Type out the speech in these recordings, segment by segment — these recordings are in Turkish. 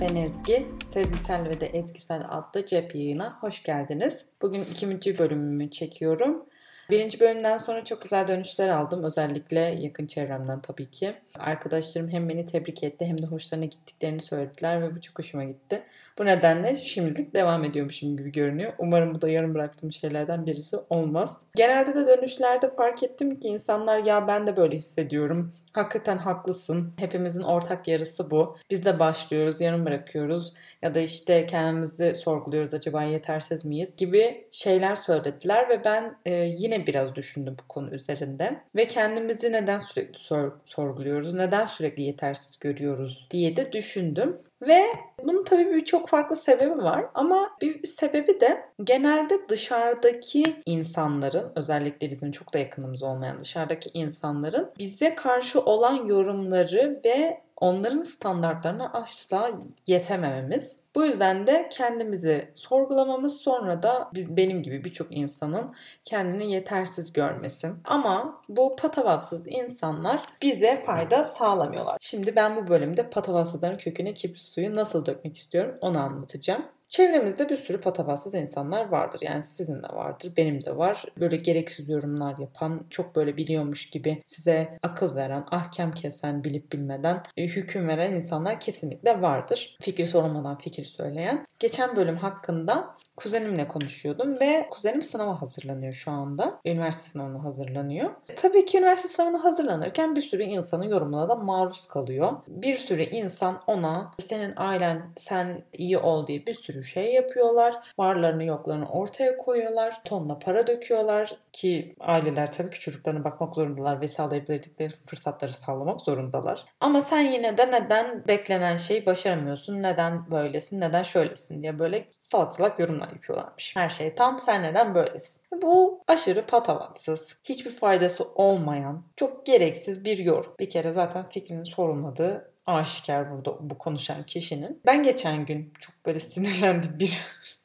ben Ezgi. Sezgisel ve de Ezgisel adlı cep yayına hoş geldiniz. Bugün ikinci bölümümü çekiyorum. Birinci bölümden sonra çok güzel dönüşler aldım. Özellikle yakın çevremden tabii ki. Arkadaşlarım hem beni tebrik etti hem de hoşlarına gittiklerini söylediler ve bu çok hoşuma gitti. Bu nedenle şimdilik devam ediyormuşum gibi görünüyor. Umarım bu da yarım bıraktığım şeylerden birisi olmaz. Genelde de dönüşlerde fark ettim ki insanlar ya ben de böyle hissediyorum hakikaten haklısın. Hepimizin ortak yarısı bu. Biz de başlıyoruz, yarım bırakıyoruz ya da işte kendimizi sorguluyoruz acaba yetersiz miyiz gibi şeyler söylediler ve ben e, yine biraz düşündüm bu konu üzerinde ve kendimizi neden sürekli sor- sorguluyoruz, neden sürekli yetersiz görüyoruz diye de düşündüm. Ve bunun tabii birçok farklı sebebi var ama bir sebebi de genelde dışarıdaki insanların özellikle bizim çok da yakınımız olmayan dışarıdaki insanların bize karşı olan yorumları ve onların standartlarına asla yetemememiz. Bu yüzden de kendimizi sorgulamamız sonra da benim gibi birçok insanın kendini yetersiz görmesi. Ama bu patavatsız insanlar bize fayda sağlamıyorlar. Şimdi ben bu bölümde patavatsızların köküne kibrit suyu nasıl dökmek istiyorum onu anlatacağım. Çevremizde bir sürü patavatsız insanlar vardır. Yani sizin de vardır, benim de var. Böyle gereksiz yorumlar yapan, çok böyle biliyormuş gibi size akıl veren, ahkam kesen, bilip bilmeden e, hüküm veren insanlar kesinlikle vardır. Fikri sorulmadan fikir söyleyen. Geçen bölüm hakkında kuzenimle konuşuyordum ve kuzenim sınava hazırlanıyor şu anda. Üniversite sınavına hazırlanıyor. Tabii ki üniversite sınavına hazırlanırken bir sürü insanın yorumuna da maruz kalıyor. Bir sürü insan ona senin ailen sen iyi ol diye bir sürü şey yapıyorlar. Varlarını yoklarını ortaya koyuyorlar. Tonla para döküyorlar ki aileler tabii ki çocuklarına bakmak zorundalar ve sağlayabildikleri fırsatları sağlamak zorundalar. Ama sen yine de neden beklenen şeyi başaramıyorsun? Neden böylesin? Neden şöylesin diye böyle salak salak yorumlar yapıyorlarmış. Her şey tam sen neden böylesin? Bu aşırı patavatsız, hiçbir faydası olmayan, çok gereksiz bir yorum. Bir kere zaten fikrini sorulmadığı aşikar burada bu konuşan kişinin. Ben geçen gün çok böyle sinirlendim bir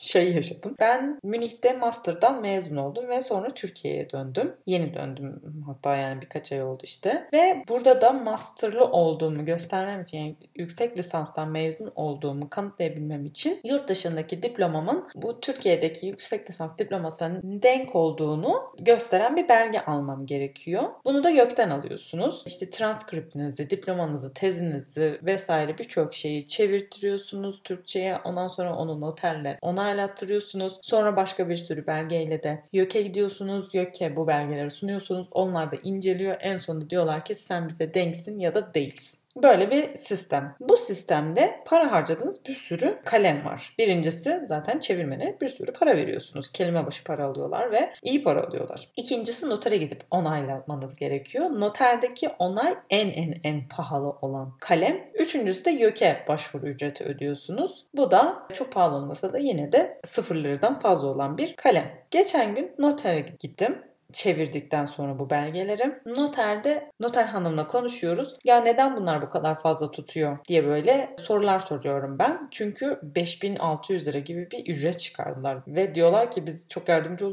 şey yaşadım. Ben Münih'te master'dan mezun oldum ve sonra Türkiye'ye döndüm. Yeni döndüm hatta yani birkaç ay oldu işte. Ve burada da master'lı olduğumu göstermem için yani yüksek lisanstan mezun olduğumu kanıtlayabilmem için yurt dışındaki diplomamın bu Türkiye'deki yüksek lisans diplomasına denk olduğunu gösteren bir belge almam gerekiyor. Bunu da YÖK'ten alıyorsunuz. İşte transkriptinizi, diplomanızı, tezinizi vesaire birçok şeyi çevirtiriyorsunuz Türkçe'ye. Ondan sonra onu noterle onaylattırıyorsunuz. Sonra başka bir sürü belgeyle de YÖK'e gidiyorsunuz. YÖK'e bu belgeleri sunuyorsunuz. Onlar da inceliyor. En sonunda diyorlar ki sen bize denksin ya da değilsin. Böyle bir sistem. Bu sistemde para harcadığınız bir sürü kalem var. Birincisi zaten çevirmene bir sürü para veriyorsunuz. Kelime başı para alıyorlar ve iyi para alıyorlar. İkincisi notere gidip onaylamanız gerekiyor. Noterdeki onay en en en pahalı olan kalem. Üçüncüsü de YÖK'e başvuru ücreti ödüyorsunuz. Bu da çok pahalı olmasa da yine de sıfırlardan fazla olan bir kalem. Geçen gün notere gittim çevirdikten sonra bu belgeleri noterde noter hanımla konuşuyoruz. Ya neden bunlar bu kadar fazla tutuyor diye böyle sorular soruyorum ben. Çünkü 5600 lira gibi bir ücret çıkardılar ve diyorlar ki biz çok yardımcı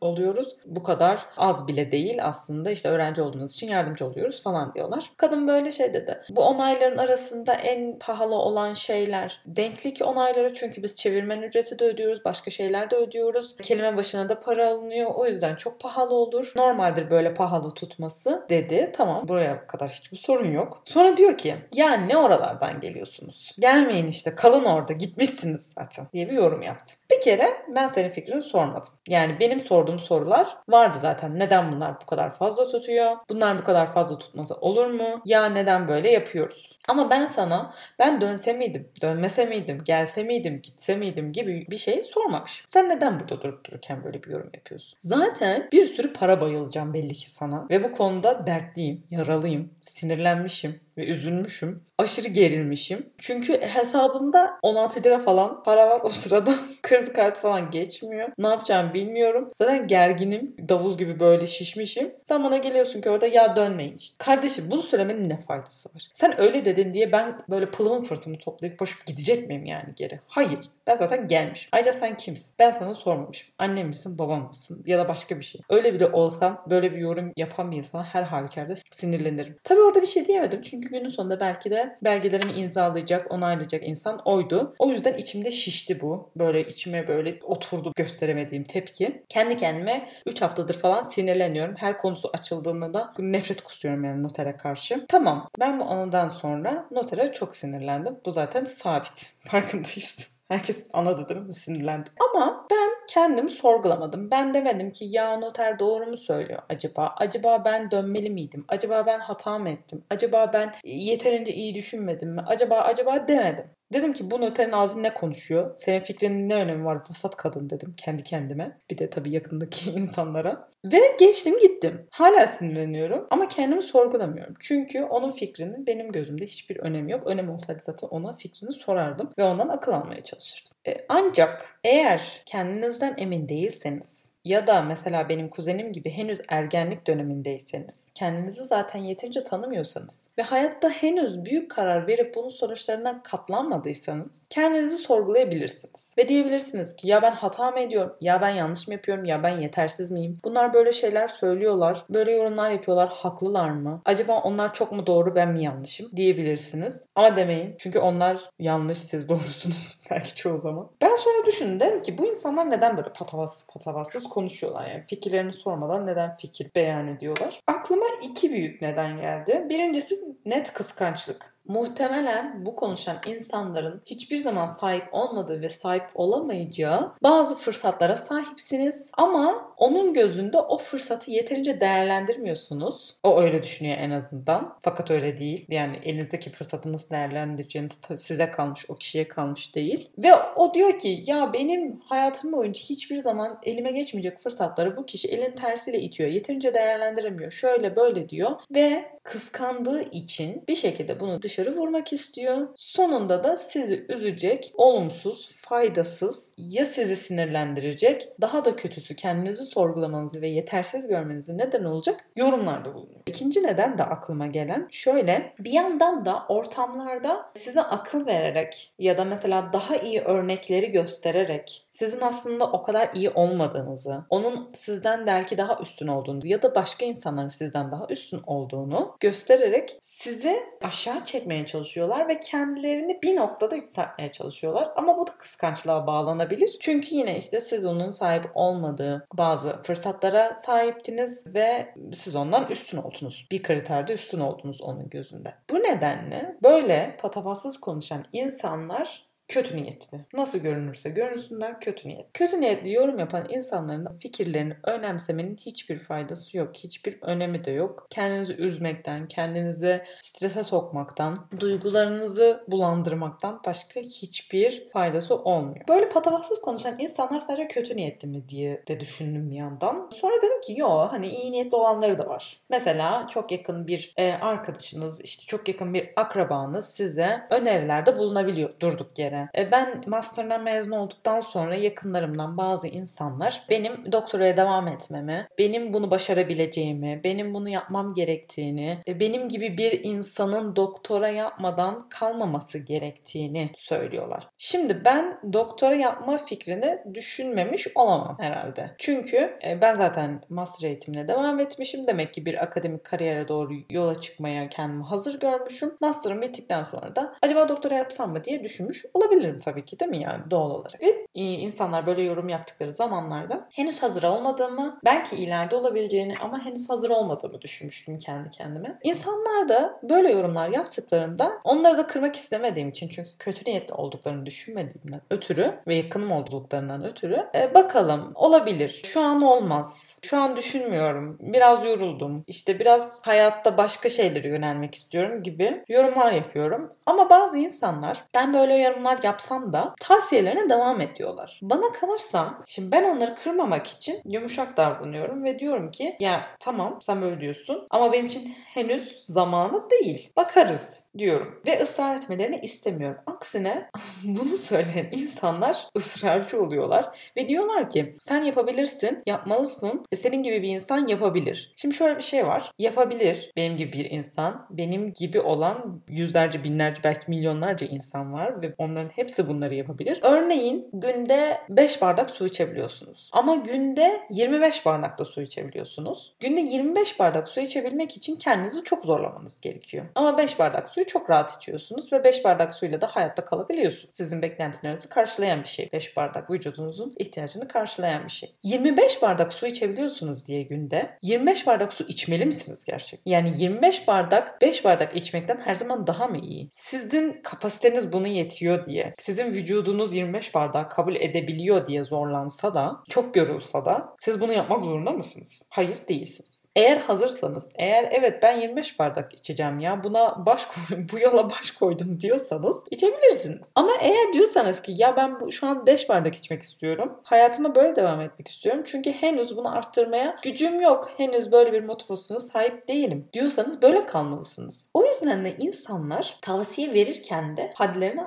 oluyoruz. Bu kadar az bile değil aslında işte öğrenci olduğunuz için yardımcı oluyoruz falan diyorlar. Kadın böyle şey dedi. Bu onayların arasında en pahalı olan şeyler denklik onayları çünkü biz çevirmen ücreti de ödüyoruz. Başka şeyler de ödüyoruz. Kelime başına da para alınıyor. O yüzden çok pahalı olur. Normaldir böyle pahalı tutması dedi. Tamam buraya kadar hiçbir sorun yok. Sonra diyor ki ya ne oralardan geliyorsunuz? Gelmeyin işte kalın orada gitmişsiniz zaten diye bir yorum yaptı. Bir kere ben senin fikrini sormadım. Yani benim sorduğum sorular vardı zaten. Neden bunlar bu kadar fazla tutuyor? Bunlar bu kadar fazla tutması olur mu? Ya neden böyle yapıyoruz? Ama ben sana ben dönse miydim, dönmese miydim, gelse miydim, gitse miydim gibi bir şey sormamışım. Sen neden burada durup dururken böyle bir yorum yapıyorsun? Zaten bir sürü para bayılacağım belli ki sana. Ve bu konuda dertliyim, yaralıyım, sinirlenmişim ve üzülmüşüm. Aşırı gerilmişim. Çünkü hesabımda 16 lira falan para var o sırada. Kredi kartı falan geçmiyor. Ne yapacağımı bilmiyorum. Zaten gerginim. Davul gibi böyle şişmişim. Sen bana geliyorsun ki orada ya dönmeyin işte. Kardeşim bunu söylemenin ne faydası var? Sen öyle dedin diye ben böyle pılımın fırtımı toplayıp koşup gidecek miyim yani geri? Hayır. Ben zaten gelmiş. Ayrıca sen kimsin? Ben sana sormamışım. Annem misin, babam mısın ya da başka bir şey. Öyle bile biri olsam böyle bir yorum yapan bir insana her halükarda sinirlenirim. Tabii orada bir şey diyemedim çünkü günün sonunda belki de belgelerimi imzalayacak, onaylayacak insan oydu. O yüzden içimde şişti bu. Böyle içime böyle oturdu gösteremediğim tepki. Kendi kendime 3 haftadır falan sinirleniyorum. Her konusu açıldığında da nefret kusuyorum yani notere karşı. Tamam ben bu anıdan sonra notere çok sinirlendim. Bu zaten sabit. Farkındayız. Herkes anladı değil? Sinirlendi. Ama ben kendimi sorgulamadım. Ben demedim ki ya noter doğru mu söylüyor acaba? Acaba ben dönmeli miydim? Acaba ben hata mı ettim? Acaba ben yeterince iyi düşünmedim mi? Acaba acaba demedim. Dedim ki bu noterin ağzı ne konuşuyor? Senin fikrinin ne önemi var? Vasat kadın dedim kendi kendime. Bir de tabii yakındaki insanlara. Ve geçtim gittim. Hala sinirleniyorum ama kendimi sorgulamıyorum. Çünkü onun fikrinin benim gözümde hiçbir önemi yok. Önemi olsaydı zaten ona fikrini sorardım ve ondan akıl almaya çalışırdım. E, ancak eğer kendinizden emin değilseniz ya da mesela benim kuzenim gibi henüz ergenlik dönemindeyseniz, kendinizi zaten yeterince tanımıyorsanız ve hayatta henüz büyük karar verip bunun sonuçlarından katlanmadıysanız kendinizi sorgulayabilirsiniz. Ve diyebilirsiniz ki ya ben hata mı ediyorum, ya ben yanlış mı yapıyorum, ya ben yetersiz miyim? Bunlar böyle şeyler söylüyorlar, böyle yorumlar yapıyorlar, haklılar mı? Acaba onlar çok mu doğru, ben mi yanlışım? Diyebilirsiniz. Ama demeyin çünkü onlar yanlış, siz doğrusunuz belki çoğu zaman. Ben sonra düşündüm dedim ki bu insanlar neden böyle patavatsız patavatsız konuşuyorlar yani fikirlerini sormadan neden fikir beyan ediyorlar. Aklıma iki büyük neden geldi. Birincisi net kıskançlık. Muhtemelen bu konuşan insanların hiçbir zaman sahip olmadığı ve sahip olamayacağı bazı fırsatlara sahipsiniz ama onun gözünde o fırsatı yeterince değerlendirmiyorsunuz. O öyle düşünüyor en azından. Fakat öyle değil. Yani elinizdeki fırsatı nasıl değerlendireceğiniz size kalmış, o kişiye kalmış değil. Ve o diyor ki ya benim hayatım boyunca hiçbir zaman elime geçmeyecek fırsatları bu kişi elin tersiyle itiyor. Yeterince değerlendiremiyor. Şöyle böyle diyor ve kıskandığı için bir şekilde bunu dışarı vurmak istiyor. Sonunda da sizi üzecek, olumsuz, faydasız ya sizi sinirlendirecek, daha da kötüsü kendinizi sorgulamanızı ve yetersiz görmenizi neden olacak yorumlarda bulunuyor. İkinci neden de aklıma gelen şöyle bir yandan da ortamlarda size akıl vererek ya da mesela daha iyi örnekleri göstererek sizin aslında o kadar iyi olmadığınızı, onun sizden belki daha üstün olduğunu ya da başka insanların sizden daha üstün olduğunu göstererek sizi aşağı çekmeye çalışıyorlar ve kendilerini bir noktada yükseltmeye çalışıyorlar. Ama bu da kıskançlığa bağlanabilir. Çünkü yine işte siz onun sahip olmadığı bazı fırsatlara sahiptiniz ve siz ondan üstün oldunuz. Bir kriterde üstün oldunuz onun gözünde. Bu nedenle böyle patavatsız konuşan insanlar kötü niyetli. Nasıl görünürse görünsünler kötü niyet. Kötü niyetli yorum yapan insanların fikirlerini önemsemenin hiçbir faydası yok. Hiçbir önemi de yok. Kendinizi üzmekten, kendinizi strese sokmaktan, duygularınızı bulandırmaktan başka hiçbir faydası olmuyor. Böyle patavatsız konuşan insanlar sadece kötü niyetli mi diye de düşündüm bir yandan. Sonra dedim ki yo hani iyi niyetli olanları da var. Mesela çok yakın bir e, arkadaşınız, işte çok yakın bir akrabanız size önerilerde bulunabiliyor durduk yere üzere. E, ben master'dan mezun olduktan sonra yakınlarımdan bazı insanlar benim doktoraya devam etmemi, benim bunu başarabileceğimi, benim bunu yapmam gerektiğini, e, benim gibi bir insanın doktora yapmadan kalmaması gerektiğini söylüyorlar. Şimdi ben doktora yapma fikrini düşünmemiş olamam herhalde. Çünkü e, ben zaten master eğitimine devam etmişim. Demek ki bir akademik kariyere doğru yola çıkmaya kendimi hazır görmüşüm. Master'ım bittikten sonra da acaba doktora yapsam mı diye düşünmüş olabilirim olabilirim tabii ki değil mi yani doğal olarak. Ve insanlar böyle yorum yaptıkları zamanlarda henüz hazır olmadığımı, belki ileride olabileceğini ama henüz hazır olmadığımı düşünmüştüm kendi kendime. İnsanlar da böyle yorumlar yaptıklarında onları da kırmak istemediğim için çünkü kötü niyetli olduklarını düşünmediğimden ötürü ve yakınım olduklarından ötürü e, bakalım olabilir. Şu an olmaz. Şu an düşünmüyorum. Biraz yoruldum. İşte biraz hayatta başka şeylere yönelmek istiyorum gibi yorumlar yapıyorum. Ama bazı insanlar ben böyle yorumlar yapsam da tavsiyelerine devam ediyorlar. Bana kalırsa şimdi ben onları kırmamak için yumuşak davranıyorum ve diyorum ki ya tamam sen böyle diyorsun ama benim için henüz zamanı değil. Bakarız diyorum ve ısrar etmelerini istemiyorum. Aksine bunu söyleyen insanlar ısrarcı oluyorlar ve diyorlar ki sen yapabilirsin, yapmalısın. Senin gibi bir insan yapabilir. Şimdi şöyle bir şey var. Yapabilir benim gibi bir insan. Benim gibi olan yüzlerce, binlerce, belki milyonlarca insan var ve onların bunların hepsi bunları yapabilir. Örneğin günde 5 bardak su içebiliyorsunuz. Ama günde 25 bardak da su içebiliyorsunuz. Günde 25 bardak su içebilmek için kendinizi çok zorlamanız gerekiyor. Ama 5 bardak suyu çok rahat içiyorsunuz ve 5 bardak suyla da hayatta kalabiliyorsunuz. Sizin beklentilerinizi karşılayan bir şey. 5 bardak vücudunuzun ihtiyacını karşılayan bir şey. 25 bardak su içebiliyorsunuz diye günde 25 bardak su içmeli misiniz gerçekten? Yani 25 bardak 5 bardak içmekten her zaman daha mı iyi? Sizin kapasiteniz bunu yetiyor diye, sizin vücudunuz 25 bardak kabul edebiliyor diye zorlansa da, çok görülse da siz bunu yapmak zorunda mısınız? Hayır değilsiniz. Eğer hazırsanız, eğer evet ben 25 bardak içeceğim ya buna baş bu yola baş koydum diyorsanız içebilirsiniz. Ama eğer diyorsanız ki ya ben bu, şu an 5 bardak içmek istiyorum. Hayatıma böyle devam etmek istiyorum. Çünkü henüz bunu arttırmaya gücüm yok. Henüz böyle bir motivasyona sahip değilim diyorsanız böyle kalmalısınız. O yüzden de insanlar tavsiye verirken de hadlerini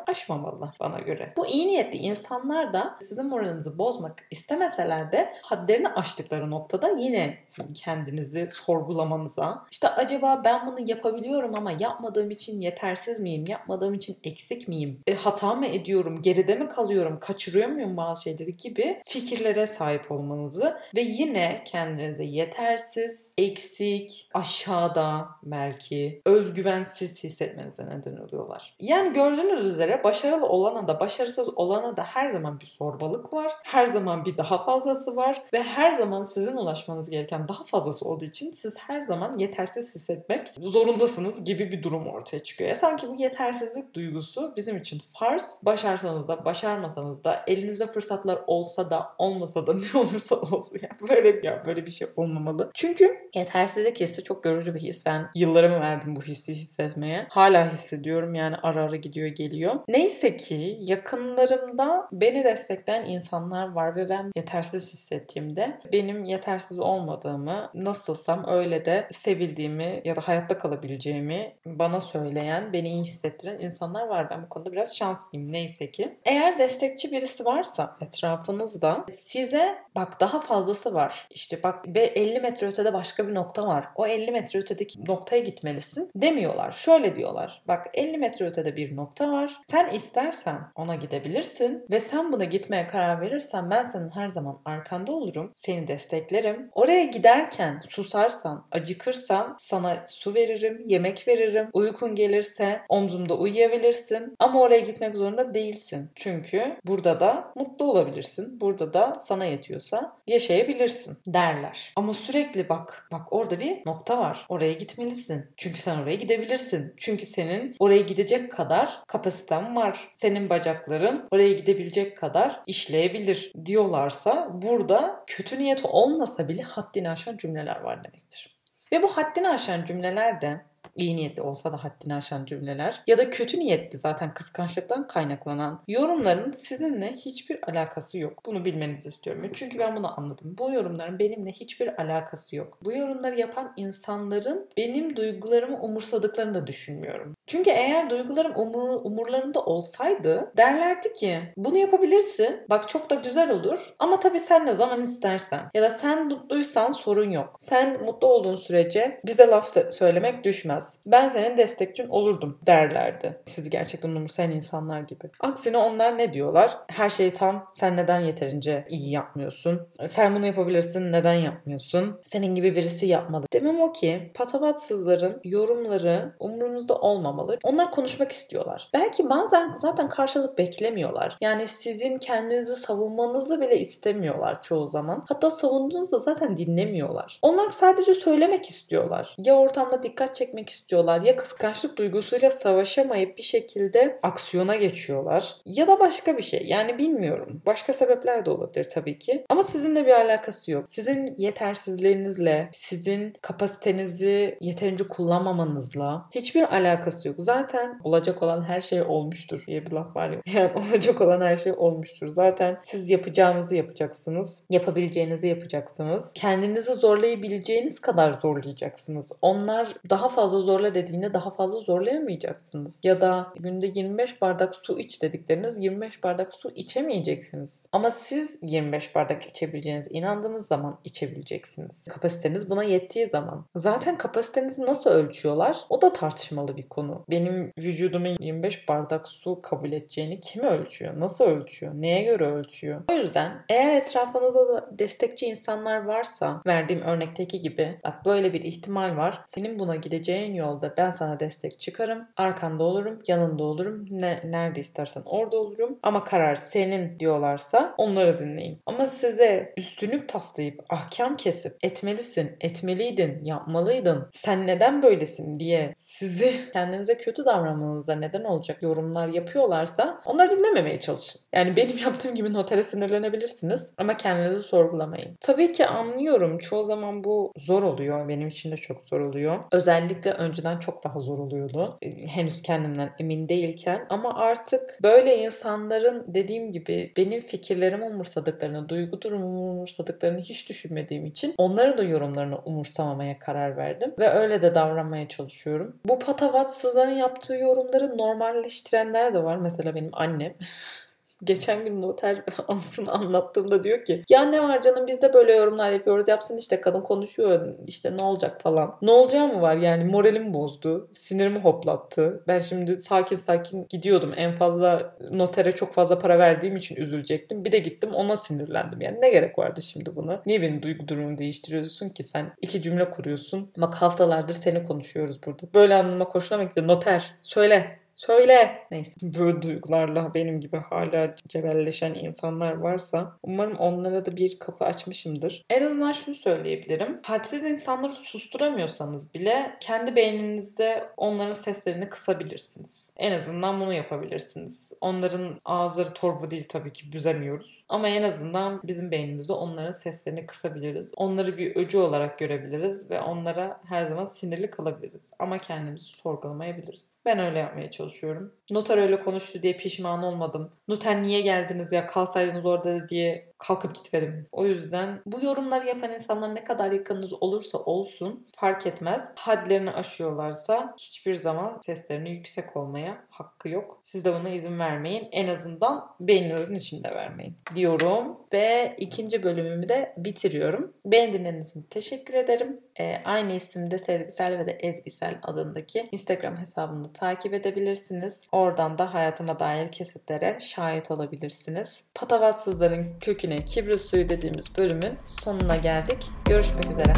aşmamalılar bana göre. Bu iyi niyetli insanlar da sizin moralinizi bozmak istemeseler de hadlerini aştıkları noktada yine sizin kendinizi sorgulamanıza işte acaba ben bunu yapabiliyorum ama yapmadığım için yetersiz miyim? Yapmadığım için eksik miyim? E, hata mı ediyorum? Geride mi kalıyorum? Kaçırıyor muyum bazı şeyleri gibi fikirlere sahip olmanızı ve yine kendinizi yetersiz, eksik, aşağıda belki özgüvensiz hissetmenize neden oluyorlar. Yani gördüğünüz üzere başarılı olana da başarısız olana da her zaman bir zorbalık var. Her zaman bir daha fazlası var ve her zaman sizin ulaşmanız gereken daha fazlası olduğu için siz her zaman yetersiz hissetmek zorundasınız gibi bir durum ortaya çıkıyor. Ya sanki bu yetersizlik duygusu bizim için farz. Başarsanız da başarmasanız da elinizde fırsatlar olsa da olmasa da ne olursa olsun yani böyle ya böyle bir şey olmamalı. Çünkü yetersizlik hissi çok görücü bir his. Ben yıllarımı verdim bu hissi hissetmeye. Hala hissediyorum yani ara ara gidiyor geliyor. Neyse ki yakınlarımda beni destekleyen insanlar var ve ben yetersiz hissettiğimde benim yetersiz olmadığımı nasılsam öyle de sevildiğimi ya da hayatta kalabileceğimi bana söyleyen, beni iyi hissettiren insanlar var. Ben bu konuda biraz şanslıyım neyse ki. Eğer destekçi birisi varsa etrafınızda size bak daha fazlası var. İşte bak ve 50 metre ötede başka bir nokta var. O 50 metre ötedeki noktaya gitmelisin demiyorlar. Şöyle diyorlar. Bak 50 metre ötede bir nokta var. Sen istersen ona gidebilirsin ve sen buna gitmeye karar verirsen ben senin her zaman arkanda olurum. Seni desteklerim. Oraya giderken susarsan, acıkırsan sana su veririm, yemek veririm. Uykun gelirse omzumda uyuyabilirsin. Ama oraya gitmek zorunda değilsin. Çünkü burada da mutlu olabilirsin. Burada da sana yetiyorsa yaşayabilirsin derler. Ama sürekli bak, bak orada bir nokta var. Oraya gitmelisin. Çünkü sen oraya gidebilirsin. Çünkü senin oraya gidecek kadar kapasiten var. Senin bacakların oraya gidebilecek kadar işleyebilir diyorlarsa burada kötü niyet olmasa bile haddini aşan cümleler var demektir. Ve bu haddini aşan cümleler de iyi niyetli olsa da haddini aşan cümleler ya da kötü niyetli zaten kıskançlıktan kaynaklanan yorumların sizinle hiçbir alakası yok. Bunu bilmenizi istiyorum. Çünkü ben bunu anladım. Bu yorumların benimle hiçbir alakası yok. Bu yorumları yapan insanların benim duygularımı umursadıklarını da düşünmüyorum. Çünkü eğer duygularım umur, umurlarında olsaydı derlerdi ki bunu yapabilirsin. Bak çok da güzel olur. Ama tabii sen ne zaman istersen. Ya da sen mutluysan sorun yok. Sen mutlu olduğun sürece bize laf söylemek düşmez. Ben senin destekçin olurdum derlerdi. Sizi gerçekten umursayan insanlar gibi. Aksine onlar ne diyorlar? Her şey tam. Sen neden yeterince iyi yapmıyorsun? Sen bunu yapabilirsin. Neden yapmıyorsun? Senin gibi birisi yapmalı. Demem o ki patavatsızların yorumları umurunuzda olmamalı. Onlar konuşmak istiyorlar. Belki bazen zaten karşılık beklemiyorlar. Yani sizin kendinizi savunmanızı bile istemiyorlar çoğu zaman. Hatta savunduğunuzda zaten dinlemiyorlar. Onlar sadece söylemek istiyorlar. Ya ortamda dikkat çekmek istiyorlar ya kıskançlık duygusuyla savaşamayıp bir şekilde aksiyona geçiyorlar. Ya da başka bir şey. Yani bilmiyorum. Başka sebepler de olabilir tabii ki. Ama sizinle bir alakası yok. Sizin yetersizliğinizle, sizin kapasitenizi yeterince kullanmamanızla hiçbir alakası yok. Zaten olacak olan her şey olmuştur diye bir laf var ya. Yani olacak olan her şey olmuştur. Zaten siz yapacağınızı yapacaksınız. Yapabileceğinizi yapacaksınız. Kendinizi zorlayabileceğiniz kadar zorlayacaksınız. Onlar daha fazla fazla zorla dediğinde daha fazla zorlayamayacaksınız. Ya da günde 25 bardak su iç dedikleriniz 25 bardak su içemeyeceksiniz. Ama siz 25 bardak içebileceğinize inandığınız zaman içebileceksiniz. Kapasiteniz buna yettiği zaman. Zaten kapasitenizi nasıl ölçüyorlar? O da tartışmalı bir konu. Benim vücudumun 25 bardak su kabul edeceğini kim ölçüyor? Nasıl ölçüyor? Neye göre ölçüyor? O yüzden eğer etrafınızda da destekçi insanlar varsa verdiğim örnekteki gibi bak böyle bir ihtimal var. Senin buna gideceğin yolda ben sana destek çıkarım. Arkanda olurum, yanında olurum. Ne, nerede istersen orada olurum. Ama karar senin diyorlarsa onları dinleyin. Ama size üstünlük taslayıp ahkam kesip etmelisin, etmeliydin, yapmalıydın. Sen neden böylesin diye sizi kendinize kötü davranmanıza neden olacak yorumlar yapıyorlarsa onları dinlememeye çalışın. Yani benim yaptığım gibi notere sinirlenebilirsiniz ama kendinizi sorgulamayın. Tabii ki anlıyorum. Çoğu zaman bu zor oluyor. Benim için de çok zor oluyor. Özellikle önceden çok daha zor oluyordu. Ee, henüz kendimden emin değilken ama artık böyle insanların dediğim gibi benim fikirlerimi umursadıklarını, duygu durumumu umursadıklarını hiç düşünmediğim için onların da yorumlarını umursamamaya karar verdim ve öyle de davranmaya çalışıyorum. Bu patavatsızların yaptığı yorumları normalleştirenler de var. Mesela benim annem. geçen gün noter anısını anlattığımda diyor ki ya ne var canım biz de böyle yorumlar yapıyoruz yapsın işte kadın konuşuyor işte ne olacak falan. Ne olacağı mı var yani moralimi bozdu sinirimi hoplattı. Ben şimdi sakin sakin gidiyordum en fazla notere çok fazla para verdiğim için üzülecektim. Bir de gittim ona sinirlendim yani ne gerek vardı şimdi buna? Niye benim duygu durumumu değiştiriyorsun ki sen iki cümle kuruyorsun. Bak haftalardır seni konuşuyoruz burada. Böyle anlama hoşuna mı? Noter söyle Söyle. Neyse böyle duygularla benim gibi hala cebelleşen insanlar varsa umarım onlara da bir kapı açmışımdır. En azından şunu söyleyebilirim. Hadsiz insanları susturamıyorsanız bile kendi beyninizde onların seslerini kısabilirsiniz. En azından bunu yapabilirsiniz. Onların ağızları torba değil tabii ki büzemiyoruz. Ama en azından bizim beynimizde onların seslerini kısabiliriz. Onları bir öcü olarak görebiliriz ve onlara her zaman sinirli kalabiliriz. Ama kendimizi sorgulamayabiliriz. Ben öyle yapmaya çalışıyorum çalışıyorum. Noter öyle konuştu diye pişman olmadım. Noter niye geldiniz ya kalsaydınız orada diye kalkıp gitmedim. O yüzden bu yorumları yapan insanlar ne kadar yakınınız olursa olsun fark etmez. Hadlerini aşıyorlarsa hiçbir zaman seslerini yüksek olmaya hakkı yok. Siz de buna izin vermeyin. En azından beyninizin içinde vermeyin diyorum. Ve ikinci bölümümü de bitiriyorum. Beni dinlediğiniz için teşekkür ederim. Ee, aynı isimde Sevgisel ve de Ezgisel adındaki Instagram hesabını takip edebilirsiniz. Oradan da hayatıma dair kesitlere şahit olabilirsiniz. Patavatsızların köküne kibrit suyu dediğimiz bölümün sonuna geldik. Görüşmek üzere.